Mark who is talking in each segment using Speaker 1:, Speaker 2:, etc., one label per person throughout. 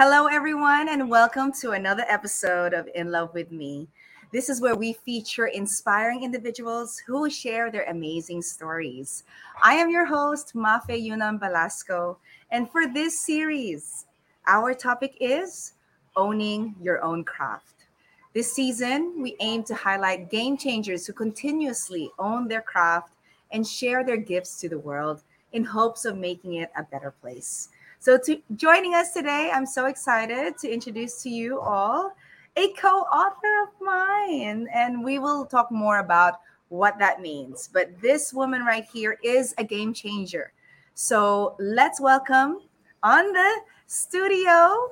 Speaker 1: Hello, everyone, and welcome to another episode of In Love with Me. This is where we feature inspiring individuals who share their amazing stories. I am your host, Mafe Yunam Velasco, and for this series, our topic is owning your own craft. This season, we aim to highlight game changers who continuously own their craft and share their gifts to the world in hopes of making it a better place. So, to joining us today, I'm so excited to introduce to you all a co-author of mine, and we will talk more about what that means. But this woman right here is a game changer. So let's welcome on the studio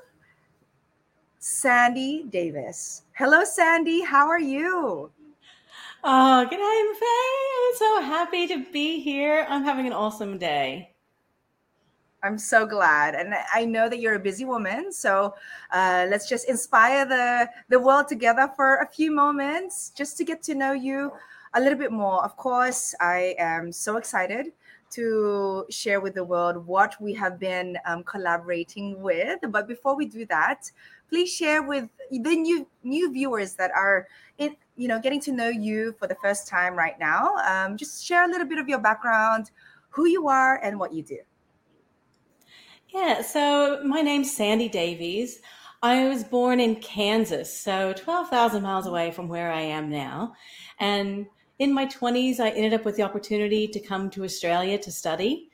Speaker 1: Sandy Davies. Hello, Sandy. How are you?
Speaker 2: Oh, good day, Faye. I'm so happy to be here. I'm having an awesome day.
Speaker 1: I'm so glad, and I know that you're a busy woman. So uh, let's just inspire the the world together for a few moments, just to get to know you a little bit more. Of course, I am so excited to share with the world what we have been um, collaborating with. But before we do that, please share with the new new viewers that are in, you know, getting to know you for the first time right now. Um, just share a little bit of your background, who you are, and what you do.
Speaker 2: Yeah, so my name's Sandy Davies. I was born in Kansas, so 12,000 miles away from where I am now. And in my 20s, I ended up with the opportunity to come to Australia to study.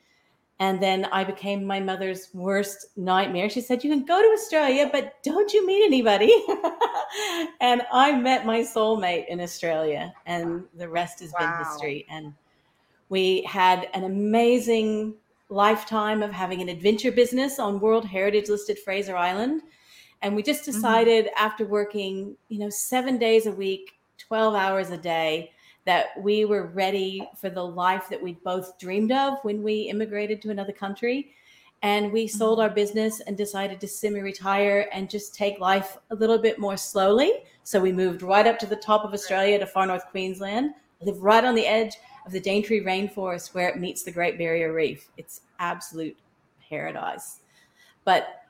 Speaker 2: And then I became my mother's worst nightmare. She said, You can go to Australia, but don't you meet anybody? and I met my soulmate in Australia, and the rest has wow. been history. And we had an amazing lifetime of having an adventure business on World Heritage listed Fraser Island. And we just mm-hmm. decided mm-hmm. after working, you know, seven days a week, 12 hours a day, that we were ready for the life that we both dreamed of when we immigrated to another country. And we mm-hmm. sold our business and decided to semi retire and just take life a little bit more slowly. So we moved right up to the top of Australia to far north Queensland, live right on the edge of the Daintree rainforest where it meets the Great Barrier Reef. It's absolute paradise. But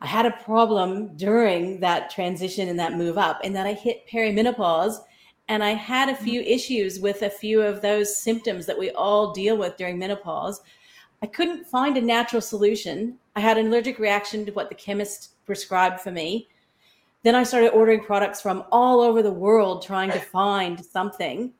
Speaker 2: I had a problem during that transition and that move up, and that I hit perimenopause and I had a few issues with a few of those symptoms that we all deal with during menopause. I couldn't find a natural solution. I had an allergic reaction to what the chemist prescribed for me. Then I started ordering products from all over the world trying to find something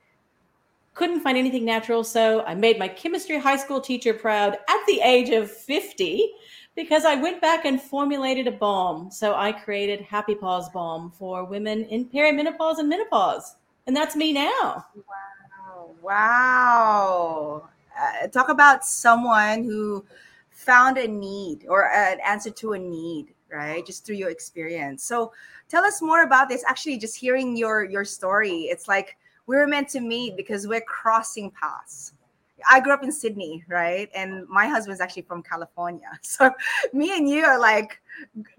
Speaker 2: couldn't find anything natural. So I made my chemistry high school teacher proud at the age of 50 because I went back and formulated a balm. So I created Happy Pause Balm for women in perimenopause and menopause. And that's me now.
Speaker 1: Wow. Wow. Uh, talk about someone who found a need or an answer to a need right just through your experience so tell us more about this actually just hearing your your story it's like we were meant to meet because we're crossing paths. I grew up in Sydney, right? And my husband's actually from California. So me and you are like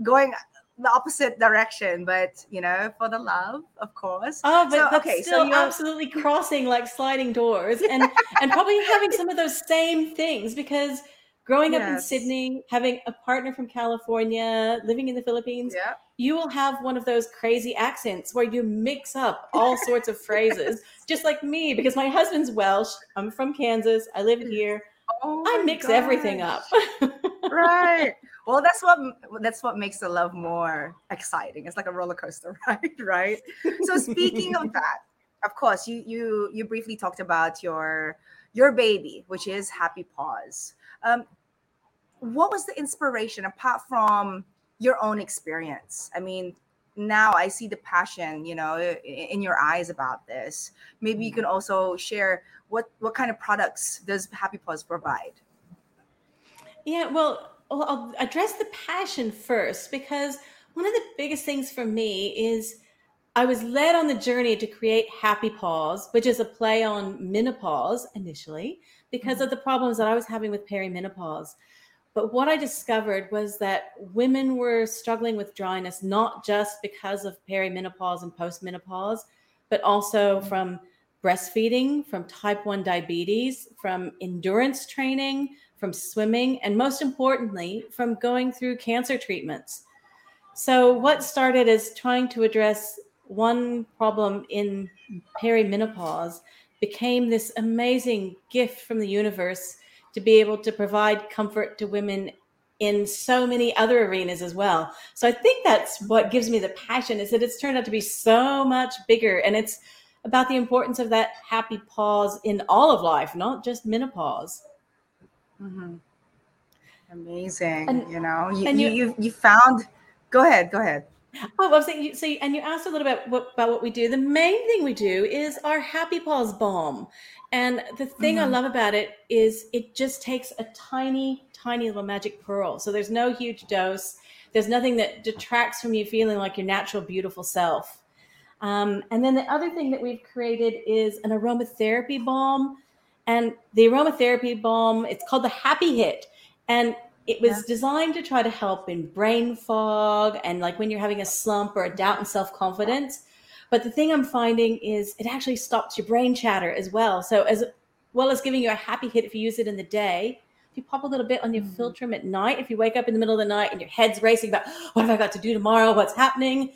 Speaker 1: going the opposite direction, but you know, for the love, of course.
Speaker 2: Oh, but so, okay, still so you're absolutely crossing like sliding doors and and probably having some of those same things because growing yes. up in Sydney, having a partner from California, living in the Philippines, yeah. you will have one of those crazy accents where you mix up all sorts of phrases, just like me, because my husband's Welsh. I'm from Kansas. I live mm. here. Oh I mix gosh. everything up.
Speaker 1: right. Well, that's what that's what makes the love more exciting. It's like a roller coaster ride, right? So speaking of that, of course, you you you briefly talked about your your baby, which is Happy Pause. Um, what was the inspiration apart from your own experience? I mean, now I see the passion, you know, in your eyes about this. Maybe you can also share what what kind of products does Happy Pause provide?
Speaker 2: Yeah, well, I'll address the passion first because one of the biggest things for me is I was led on the journey to create Happy Pause, which is a play on menopause initially, because of mm-hmm. the problems that I was having with perimenopause. But what I discovered was that women were struggling with dryness not just because of perimenopause and postmenopause, but also mm-hmm. from breastfeeding, from type 1 diabetes, from endurance training, from swimming, and most importantly, from going through cancer treatments. So, what started as trying to address one problem in perimenopause became this amazing gift from the universe to be able to provide comfort to women in so many other arenas as well. So I think that's what gives me the passion is that it's turned out to be so much bigger and it's about the importance of that happy pause in all of life, not just menopause.
Speaker 1: Mm-hmm. Amazing. And, you know, you, you, you, you found, go ahead, go ahead.
Speaker 2: Oh, I was saying, so, and you asked a little bit what, about what we do. The main thing we do is our Happy Pause Balm. And the thing mm-hmm. I love about it is it just takes a tiny, tiny little magic pearl. So there's no huge dose. There's nothing that detracts from you feeling like your natural, beautiful self. Um, and then the other thing that we've created is an aromatherapy balm. And the aromatherapy balm, it's called the Happy Hit. And it was yeah. designed to try to help in brain fog and like when you're having a slump or a doubt in self confidence. But the thing I'm finding is it actually stops your brain chatter as well. So as well as giving you a happy hit if you use it in the day, if you pop a little bit on your mm-hmm. Philtrum at night, if you wake up in the middle of the night and your head's racing about what have I got to do tomorrow, what's happening,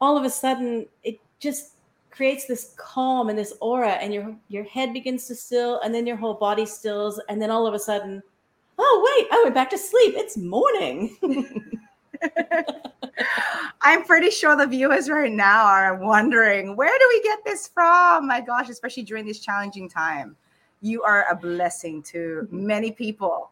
Speaker 2: all of a sudden it just creates this calm and this aura and your your head begins to still and then your whole body stills and then all of a sudden oh wait. Oh, I went back to sleep. It's morning.
Speaker 1: I'm pretty sure the viewers right now are wondering where do we get this from? My gosh especially during this challenging time. You are a blessing to many people.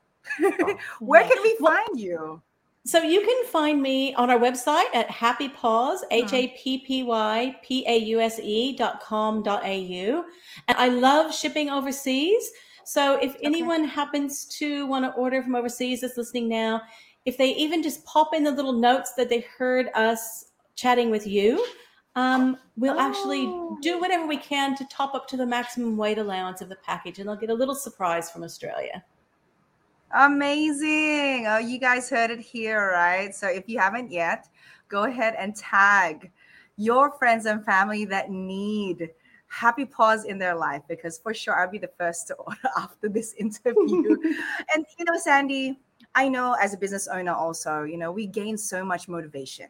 Speaker 1: Where can we find you?
Speaker 2: so you can find me on our website at happy pause, hmm. H A P P Y P A U S E dot com dot au. And I love shipping overseas. So if okay. anyone happens to want to order from overseas that's listening now, if they even just pop in the little notes that they heard us chatting with you, um, we'll oh. actually do whatever we can to top up to the maximum weight allowance of the package, and they'll get a little surprise from Australia.
Speaker 1: Amazing. Oh, you guys heard it here, right? So if you haven't yet, go ahead and tag your friends and family that need happy pause in their life because for sure I'll be the first to order after this interview. and you know, Sandy, I know as a business owner also, you know, we gain so much motivation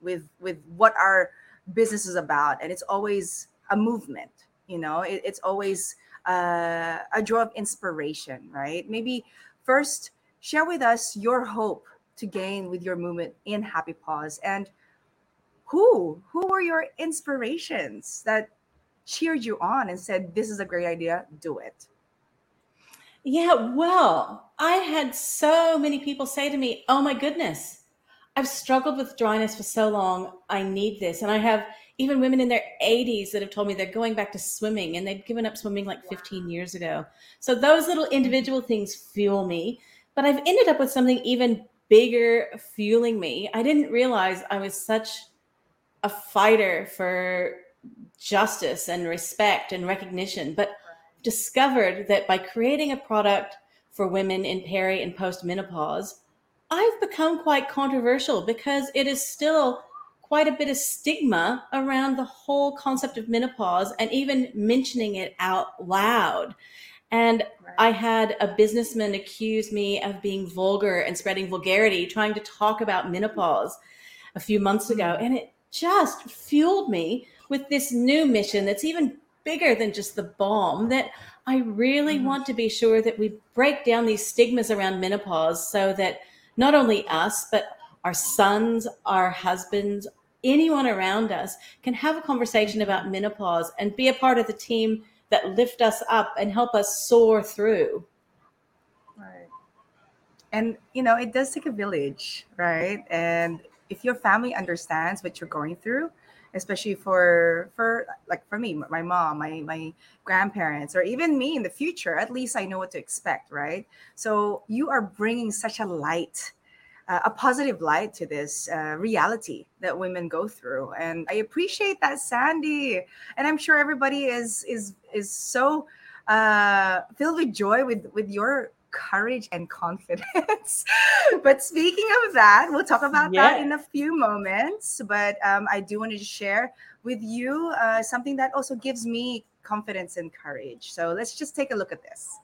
Speaker 1: with with what our business is about, and it's always a movement. You know, it, it's always uh, a draw of inspiration, right? Maybe First, share with us your hope to gain with your movement in Happy Pause and who who were your inspirations that cheered you on and said this is a great idea do it
Speaker 2: yeah well i had so many people say to me oh my goodness i've struggled with dryness for so long i need this and i have even women in their 80s that have told me they're going back to swimming and they'd given up swimming like 15 years ago. So those little individual things fuel me. But I've ended up with something even bigger fueling me. I didn't realize I was such a fighter for justice and respect and recognition, but discovered that by creating a product for women in peri and post menopause, I've become quite controversial because it is still quite a bit of stigma around the whole concept of menopause and even mentioning it out loud. And right. I had a businessman accuse me of being vulgar and spreading vulgarity, trying to talk about menopause a few months ago. Hmm. And it just fueled me with this new mission that's even bigger than just the balm that I really mm-hmm. want to be sure that we break down these stigmas around menopause so that not only us, but our sons, our husbands, anyone around us can have a conversation about menopause and be a part of the team that lift us up and help us soar through.
Speaker 1: Right. And you know, it does take a village, right? And if your family understands what you're going through, especially for for like for me, my mom, my my grandparents, or even me in the future, at least I know what to expect, right? So you are bringing such a light uh, a positive light to this uh, reality that women go through and i appreciate that sandy and i'm sure everybody is is is so uh, filled with joy with with your courage and confidence but speaking of that we'll talk about yeah. that in a few moments but um, i do want to share with you uh, something that also gives me confidence and courage so let's just take a look at this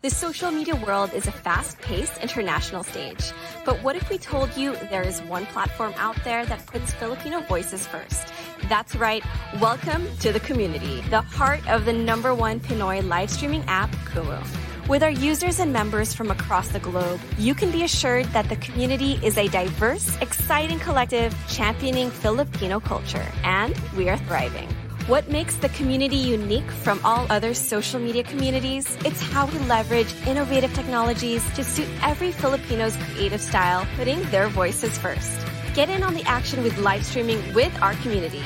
Speaker 3: The social media world is a fast paced international stage. But what if we told you there is one platform out there that puts Filipino voices first? That's right. Welcome to the community, the heart of the number one Pinoy live streaming app, Kumu. With our users and members from across the globe, you can be assured that the community is a diverse, exciting collective championing Filipino culture, and we are thriving. What makes the community unique from all other social media communities? It's how we leverage innovative technologies to suit every Filipino's creative style, putting their voices first. Get in on the action with live streaming with our community.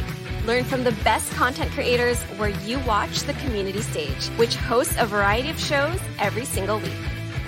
Speaker 3: Learn from the best content creators where you watch the community stage, which hosts a variety of shows every single week.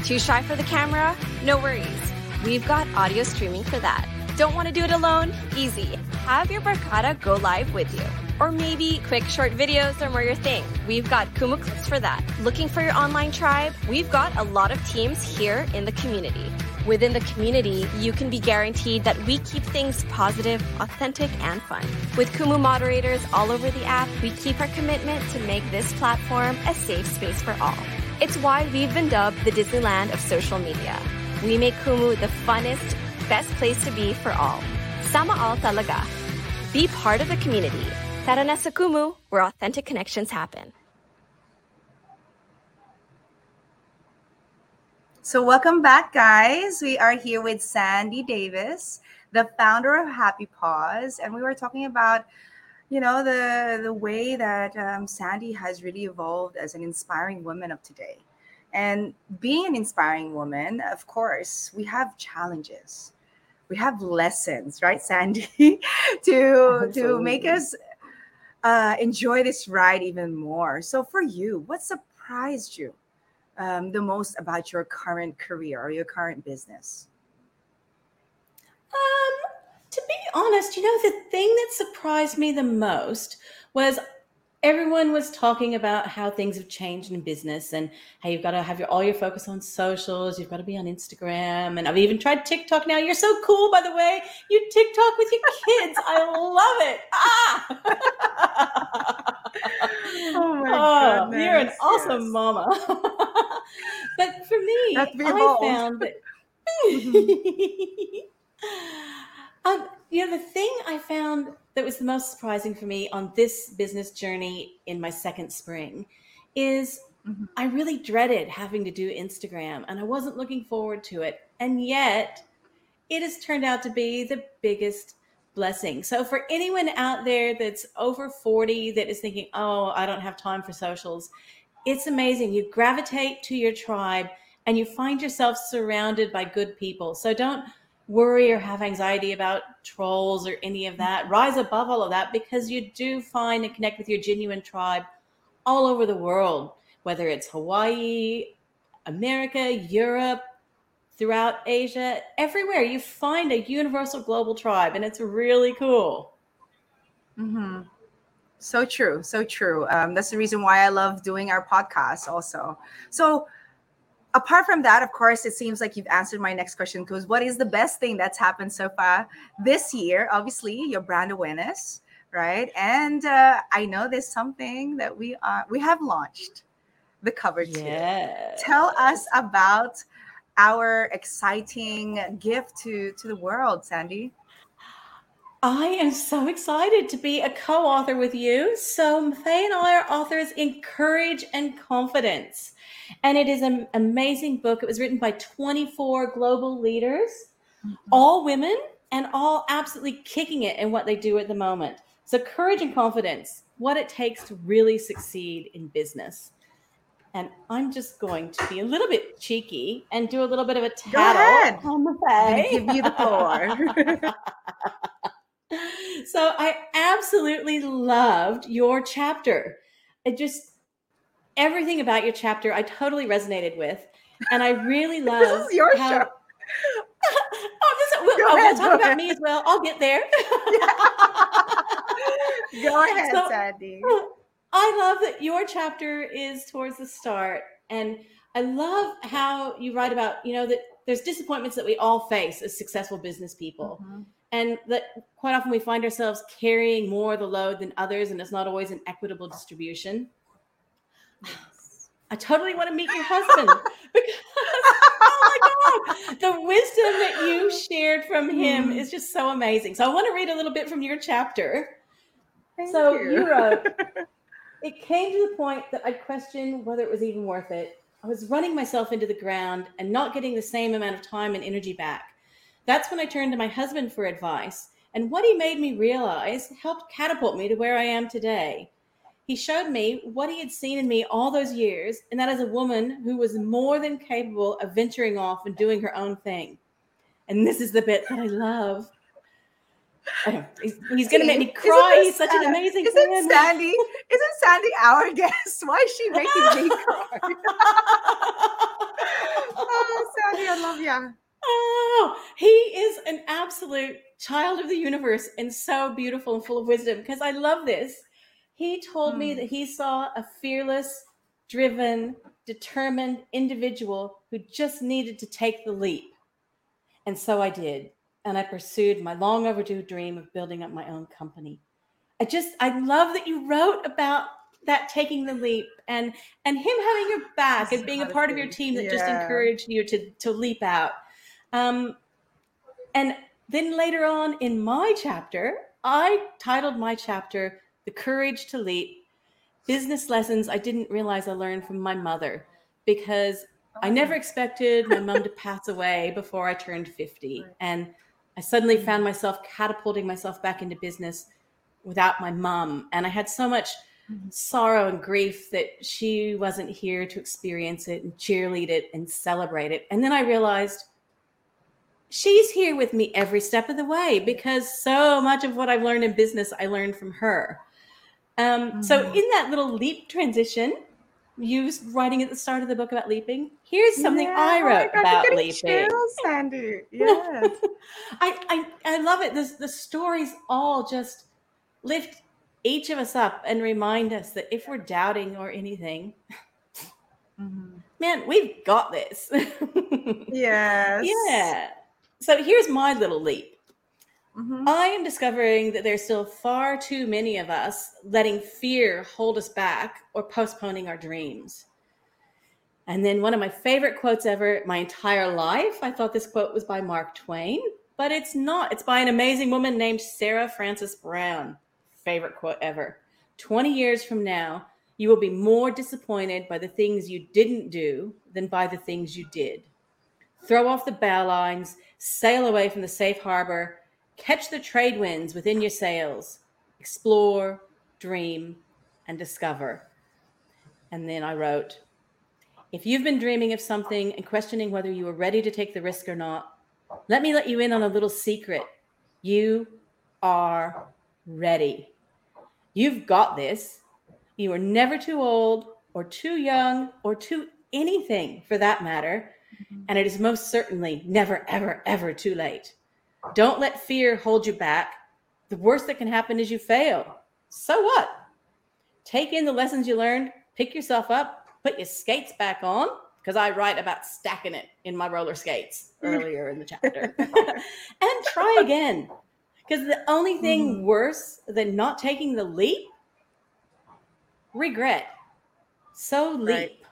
Speaker 3: Too shy for the camera? No worries. We've got audio streaming for that. Don't want to do it alone? Easy. Have your Barkada go live with you. Or maybe quick short videos are more your thing. We've got Kumu Clips for that. Looking for your online tribe? We've got a lot of teams here in the community. Within the community, you can be guaranteed that we keep things positive, authentic, and fun. With Kumu moderators all over the app, we keep our commitment to make this platform a safe space for all. It's why we've been dubbed the Disneyland of social media. We make Kumu the funnest, best place to be for all. Sama all talaga. Be part of the community. Tara Kumu, where authentic connections happen.
Speaker 1: So, welcome back, guys. We are here with Sandy Davies, the founder of Happy Pause, and we were talking about, you know, the the way that um, Sandy has really evolved as an inspiring woman of today. And being an inspiring woman, of course, we have challenges, we have lessons, right, Sandy, to to make us uh, enjoy this ride even more. So, for you, what surprised you? Um, the most about your current career or your current business?
Speaker 2: Um, to be honest, you know, the thing that surprised me the most was everyone was talking about how things have changed in business and how you've got to have your all your focus on socials you've got to be on instagram and i've even tried tiktok now. You're so cool by the way. You tiktok with your kids. I love it. Ah
Speaker 1: oh my oh,
Speaker 2: you're an awesome yes. mama but for me i found that um, you know the thing i found that was the most surprising for me on this business journey in my second spring is mm-hmm. I really dreaded having to do Instagram and I wasn't looking forward to it. And yet it has turned out to be the biggest blessing. So for anyone out there that's over 40 that is thinking, "Oh, I don't have time for socials." It's amazing. You gravitate to your tribe and you find yourself surrounded by good people. So don't worry or have anxiety about trolls or any of that. Rise above all of that because you do find and connect with your genuine tribe all over the world, whether it's Hawaii, America, Europe, throughout Asia, everywhere. You find a universal global tribe, and it's really cool.
Speaker 1: Mm-hmm. So true. So true. Um, that's the reason why I love doing our podcast, also. So, apart from that, of course, it seems like you've answered my next question because what is the best thing that's happened so far this year? Obviously, your brand awareness, right? And uh, I know there's something that we are we have launched the cover yes. Tell us about our exciting gift to to the world, Sandy.
Speaker 2: I am so excited to be a co-author with you. So Faye and I are authors in Courage and Confidence. And it is an amazing book. It was written by 24 global leaders, mm-hmm. all women, and all absolutely kicking it in what they do at the moment. So, courage and confidence, what it takes to really succeed in business. And I'm just going to be a little bit cheeky and do a little bit of a tattle on the Faye.
Speaker 1: Give you the floor.
Speaker 2: so I absolutely loved your chapter. It just everything about your chapter I totally resonated with, and I really love.
Speaker 1: this is your how, show.
Speaker 2: oh, this we'll, oh, ahead, we'll talk about ahead. me as well. I'll get there.
Speaker 1: go ahead, so, Sandy.
Speaker 2: I love that your chapter is towards the start, and I love how you write about you know that there's disappointments that we all face as successful business people. Mm-hmm. And that quite often we find ourselves carrying more of the load than others, and it's not always an equitable distribution. I totally want to meet your husband because oh my god, the wisdom that you shared from him
Speaker 1: Mm.
Speaker 2: is just so amazing. So I want to read a little bit from your chapter.
Speaker 1: Thank
Speaker 2: So you wrote, It came to the point that I questioned whether it was even worth it. I was running myself into the ground and not getting the same amount of time and energy back. That's when I turned to my husband for advice, and what he made me realize helped catapult me to where I am today. He showed me what he had seen in me all those years, and that as a woman who was more than capable of venturing off and doing her own thing. And this is the bit that I love. He's, he's going to make me cry. He's such an amazing
Speaker 1: Isn't
Speaker 2: man.
Speaker 1: Sandy? Isn't Sandy our guest? Why is she making me cry? oh, Sandy, I love you.
Speaker 2: Oh, he is an absolute child of the universe and so beautiful and full of wisdom because I love this. He told me
Speaker 1: Hmm.
Speaker 2: that he saw a fearless, driven, determined individual who just needed to take the leap. And so I did. And I pursued my long overdue dream of building up my own company. I just, I love that you wrote about that taking the leap and and him having your back and being a part of your team that just encouraged you to to leap out. Um, and then later on in my chapter, I titled my chapter The Courage to Leap Business Lessons I Didn't Realize I Learned from My Mother because I never expected my mom to pass away before I turned 50. And I suddenly found myself catapulting myself back into business without my mom. And I had so much sorrow and grief that she wasn't here to experience it and cheerlead it and celebrate it. And then I realized she's here with me every step of the way because so much of what I've learned in business, I learned from her. Um, So,
Speaker 1: Mhm.
Speaker 2: in that little leap transition, you was writing at the start of the book about leaping. Here's something
Speaker 1: Yeah,
Speaker 2: I
Speaker 1: oh
Speaker 2: wrote
Speaker 1: God, you're
Speaker 2: about leaping.
Speaker 1: Chills, Sandy. Yes.
Speaker 2: I, I I love it. This the stories all just lift each of us up and remind us that if we're doubting or anything,
Speaker 1: Mhm.
Speaker 2: man, we've got this.
Speaker 1: Yes.
Speaker 2: yeah. So here's my little leap.
Speaker 1: Mhm.
Speaker 2: I am discovering that there's still far too many of us letting fear hold us back or postponing our dreams. And then one of my favorite quotes ever, my entire life, I thought this quote was by Mark Twain, but it's not. It's by an amazing woman named Sarah Frances Brown. Favorite quote ever. 20 years from now, you will be more disappointed by the things you didn't do than by the things you did. Throw off the bow lines, sail away from the safe harbor, catch the trade winds within your sails, explore, dream, and discover. And then I wrote, if you've been dreaming of something and questioning whether you are ready to take the risk or not, let me let you in on a little secret. You are ready. You've got this. You are never too old or too young or too anything for that matter. Mm-hmm. And it is most certainly never, ever, ever too late. Don't let fear hold you back. The worst that can happen is you fail. So what? Take in the lessons you learned, pick yourself up, put your skates back on, because I write about stacking it in my roller skates earlier in the chapter, and try again. Because the only thing
Speaker 1: Mhm.
Speaker 2: worse than not taking the leap, regret. So leap.
Speaker 1: Right.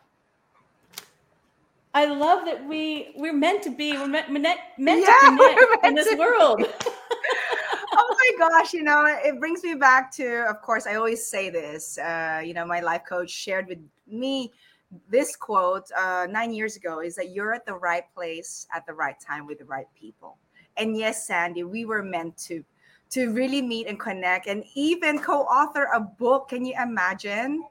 Speaker 2: I love that we we're meant to be we're meant, meant, meant
Speaker 1: Yeah,
Speaker 2: to connect in this
Speaker 1: to-
Speaker 2: world.
Speaker 1: oh my gosh, you know, it brings me back to, of course, I always say this. Uh, you know, my life coach shared with me this quote uh, nine years ago is that you're at the right place at the right time with the right people. And yes, Sandy, we were meant to to really meet and connect and even co-author a book. Can you imagine?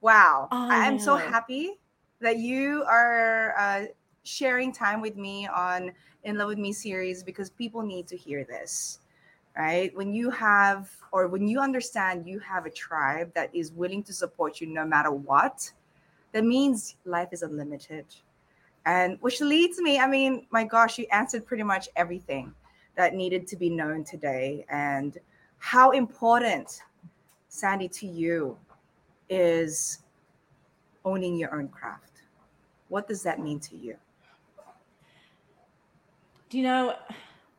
Speaker 1: Wow.
Speaker 2: Oh,
Speaker 1: I am so happy that you are uh, sharing time with me on In Love with Me series because people need to hear this right? When you have, or when you understand you have a tribe that is willing to support you no matter what, that means life is unlimited. And which leads me, I mean, my gosh, you answered pretty much everything that needed to be known today. And how important, Sandy, to you is owning your own craft. What does that mean to you?
Speaker 2: Do you know,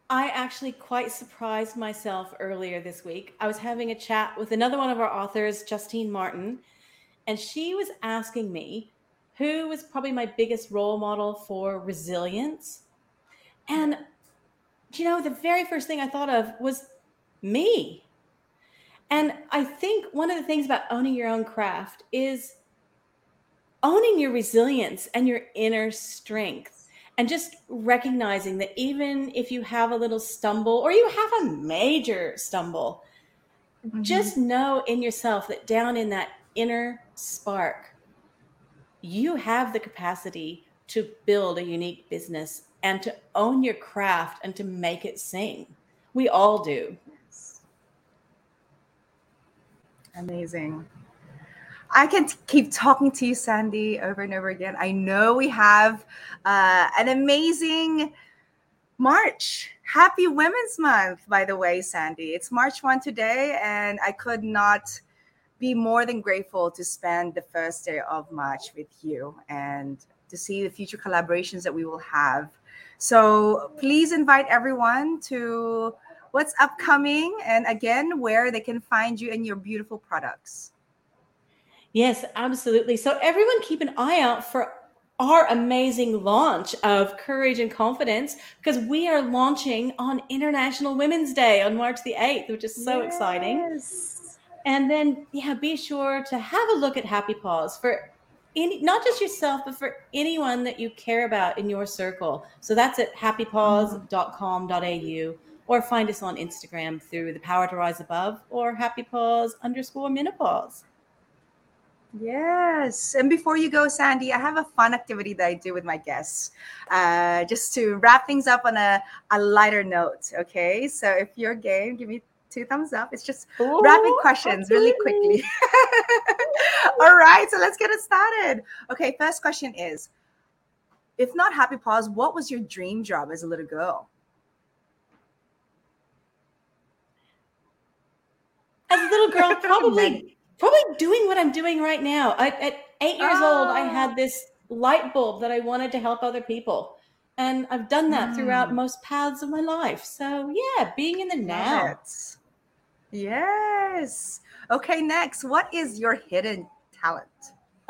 Speaker 2: I actually quite surprised myself earlier this week. I was having a chat with another one of our authors, Justine Martin, and she was asking me who was probably my biggest role model for resilience. And, you know, the very first thing I thought of was me. And I think one of the things about owning your own craft is owning your resilience and your inner strength and just recognizing that even if you have a little stumble or you have a major stumble, mm-hmm. just know in yourself that down in that inner spark, you have the capacity to build a unique business and to own your craft and to make it sing. We all do.
Speaker 1: Amazing. I can t- keep talking to you, Sandy, over and over again. I know we have uh, an amazing March. Happy Women's Month, by the way, Sandy. It's March 1 today, and I could not be more than grateful to spend the first day of March with you and to see the future collaborations that we will have. So please invite everyone to what's upcoming and again where they can find you and your beautiful products.
Speaker 2: Yes, absolutely. So everyone keep an eye out for our amazing launch of Courage and Confidence because we are launching on International Women's Day on March the 8th, which is so yes. exciting. And then, yeah, be sure to have a look at Happy Pause for any, not just yourself, but for anyone that you care about in your circle. So that's at happypause.com.au or find us on Instagram through the Power to Rise Above or Happy pause underscore menopause.
Speaker 1: Yes. And before you go, Sandy, I have a fun activity that I do with my guests uh, just to wrap things up on a, a lighter note. Okay. So if you're game, give me two thumbs up. It's just Ooh, rapid questions really quickly. All right, so let's get it started. Okay, first question is if not happy pause, what was your dream job as a little girl?
Speaker 2: As a little girl, probably probably doing what I'm doing right now. I, at eight years oh. old, I had ah. this light bulb that I wanted to help other people. And I've done that mm. throughout most paths of my life. So yeah, being in the now.
Speaker 1: Yes. Okay, next. What is your hidden talent?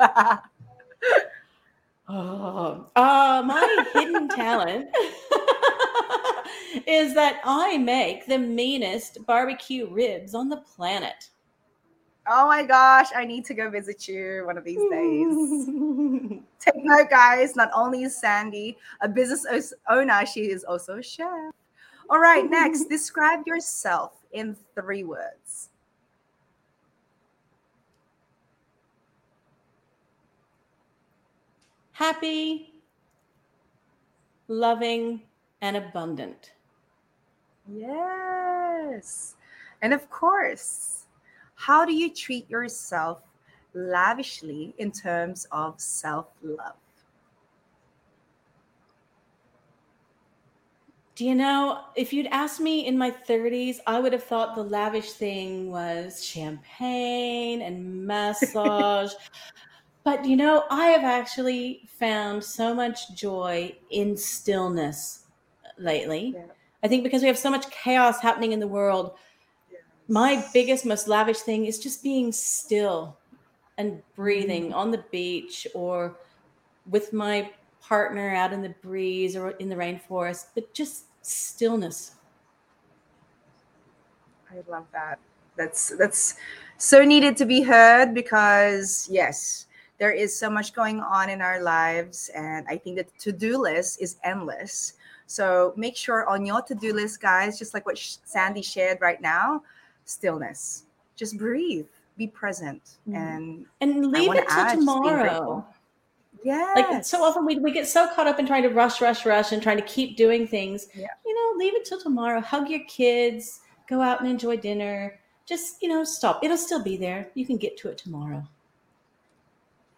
Speaker 2: oh, uh, my hidden talent is that I make the meanest barbecue ribs on the planet.
Speaker 1: Oh my gosh, I need to go visit you one of these days. Take note, guys. Not only is Sandy a business owner, she is also a chef. All right, next, describe yourself in three words?
Speaker 2: Happy, loving, and abundant.
Speaker 1: Yes. And of course, how do you treat yourself lavishly in terms of self love?
Speaker 2: Do you know, if you'd asked me in my 30s, I would have thought the lavish thing was champagne and massage. but you know, I have actually found so much joy in stillness lately. Yeah. I think because we have so much chaos happening in the world. My biggest, most lavish thing is just being still and breathing mm. on the beach or with my partner out in the breeze or in the rainforest, but just stillness.
Speaker 1: I love that. That's that's so needed to be heard because yes, there is so much going on in our lives and I think the to-do list is endless. So make sure on your to-do list guys, just like what Sandy shared right now, stillness. Just breathe, be present mm-hmm. and
Speaker 2: and leave it till tomorrow.
Speaker 1: Yeah.
Speaker 2: Like so often we, we get so caught up in trying to rush, rush, rush and trying to keep doing things.
Speaker 1: Yeah.
Speaker 2: You know, leave it till tomorrow. Hug your kids, go out and enjoy dinner. Just, you know, stop. It'll still be there. You can get to it tomorrow.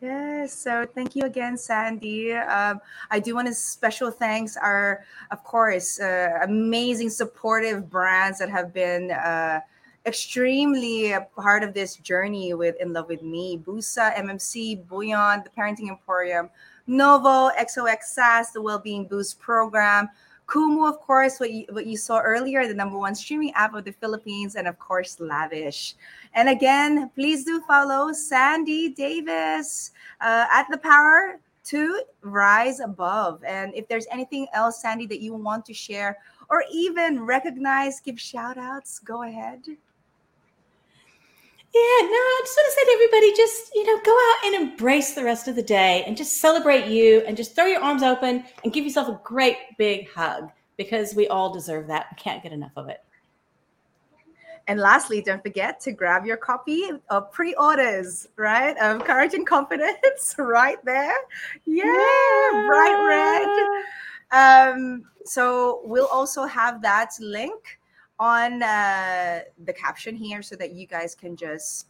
Speaker 1: Yes. So thank you again, Sandy. Um, I do want to special thanks our, of course, uh, amazing supportive brands that have been uh, extremely a part of this journey with In Love with Me. Busa, MMC, Bouillon, the Parenting Emporium, Novo, XOX SAS, the Wellbeing Boost Program, Kumu, of course, what you, what you saw earlier, the number one streaming app of the Philippines, and of course, Lavish. And again, please do follow Sandy Davies uh, at the Power to Rise Above. And if there's anything else, Sandy, that you want to share or even recognize, give shout outs, go ahead.
Speaker 2: Yeah, no, I just want to say to everybody, just, you know, go out and embrace the rest of the day and just celebrate you and just throw your arms open and give yourself a great big hug because we all deserve that. We can't get enough of it.
Speaker 1: And lastly, don't forget to grab your copy of pre-orders, right? Of Courage and Confidence right there. Yeah, yeah. bright red. Um, so we'll also have that link on uh, the caption here so that you guys can just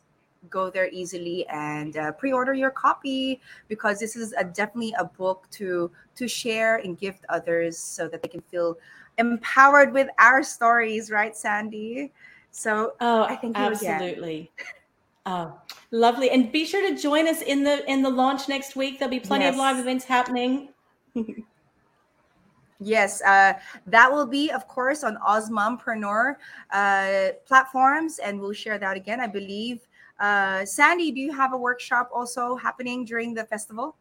Speaker 1: go there easily and uh, pre-order your copy because this is a, definitely a book to to share and gift others so that they can feel empowered with our stories right sandy? So
Speaker 2: oh i think absolutely. Oh lovely. And be sure to join us in the in the launch next week. There'll be plenty yes. of live events happening
Speaker 1: Yes, uh, that will be, of course, on Ausmumpreneur uh, platforms, and we'll share that again. I believe. Uh, Sandy, do you have a workshop also happening during the festival?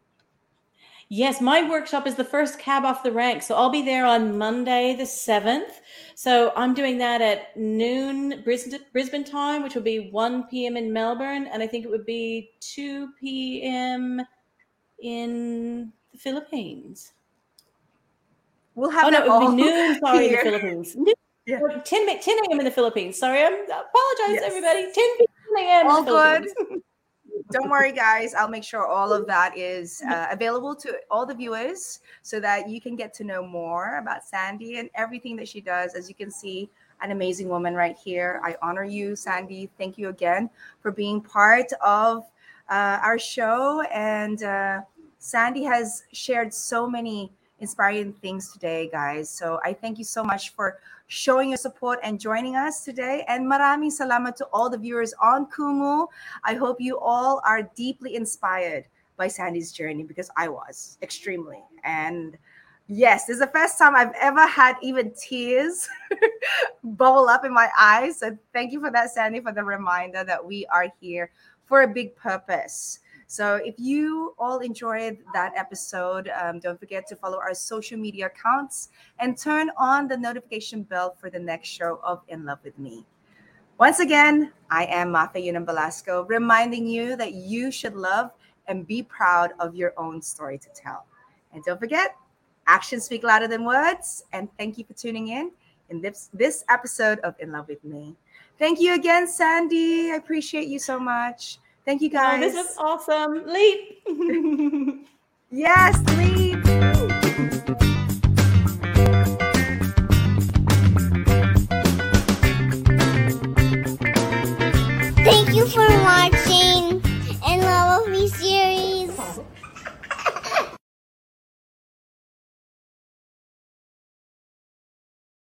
Speaker 2: Yes, my workshop is the first cab off the rank. So I'll be there on Monday, the 7th. So I'm doing that at noon Brisbane time, which will be 1 p.m. in Melbourne. And I think it would be 2 p.m. in the Philippines.
Speaker 1: We'll have oh, no,
Speaker 2: it would be noon, sorry, here. in the Philippines. Yeah. 10, 10 a.m. in the Philippines. Sorry, I apologize, yes. everybody. 10 a.m.
Speaker 1: All good. Don't worry, guys. I'll make sure all of that is uh, available to all the viewers so that you can get to know more about Sandy and everything that she does. As you can see, an amazing woman right here. I honor you, Sandy. Thank you again for being part of uh, our show. And uh, Sandy has shared so many inspiring things today, guys. So I thank you so much for showing your support and joining us today. And maraming salamat to all the viewers on Kumu. I hope you all are deeply inspired by Sandy's journey because I was extremely. And yes, this is the first time I've ever had even tears bubble up in my eyes. So thank you for that, Sandy, for the reminder that we are here for a big purpose. So if you all enjoyed that episode, um, don't forget to follow our social media accounts and turn on the notification bell for the next show of In Love with Me. Once again, I am Mafe Yunam Velasco, reminding you that you should love and be proud of your own story to tell. And don't forget, actions speak louder than words. And thank you for tuning in in this, this episode of In Love with Me. Thank you again, Sandy. I appreciate you so much. Thank you guys.
Speaker 2: Oh, this was awesome. Leap.
Speaker 1: yes, leap.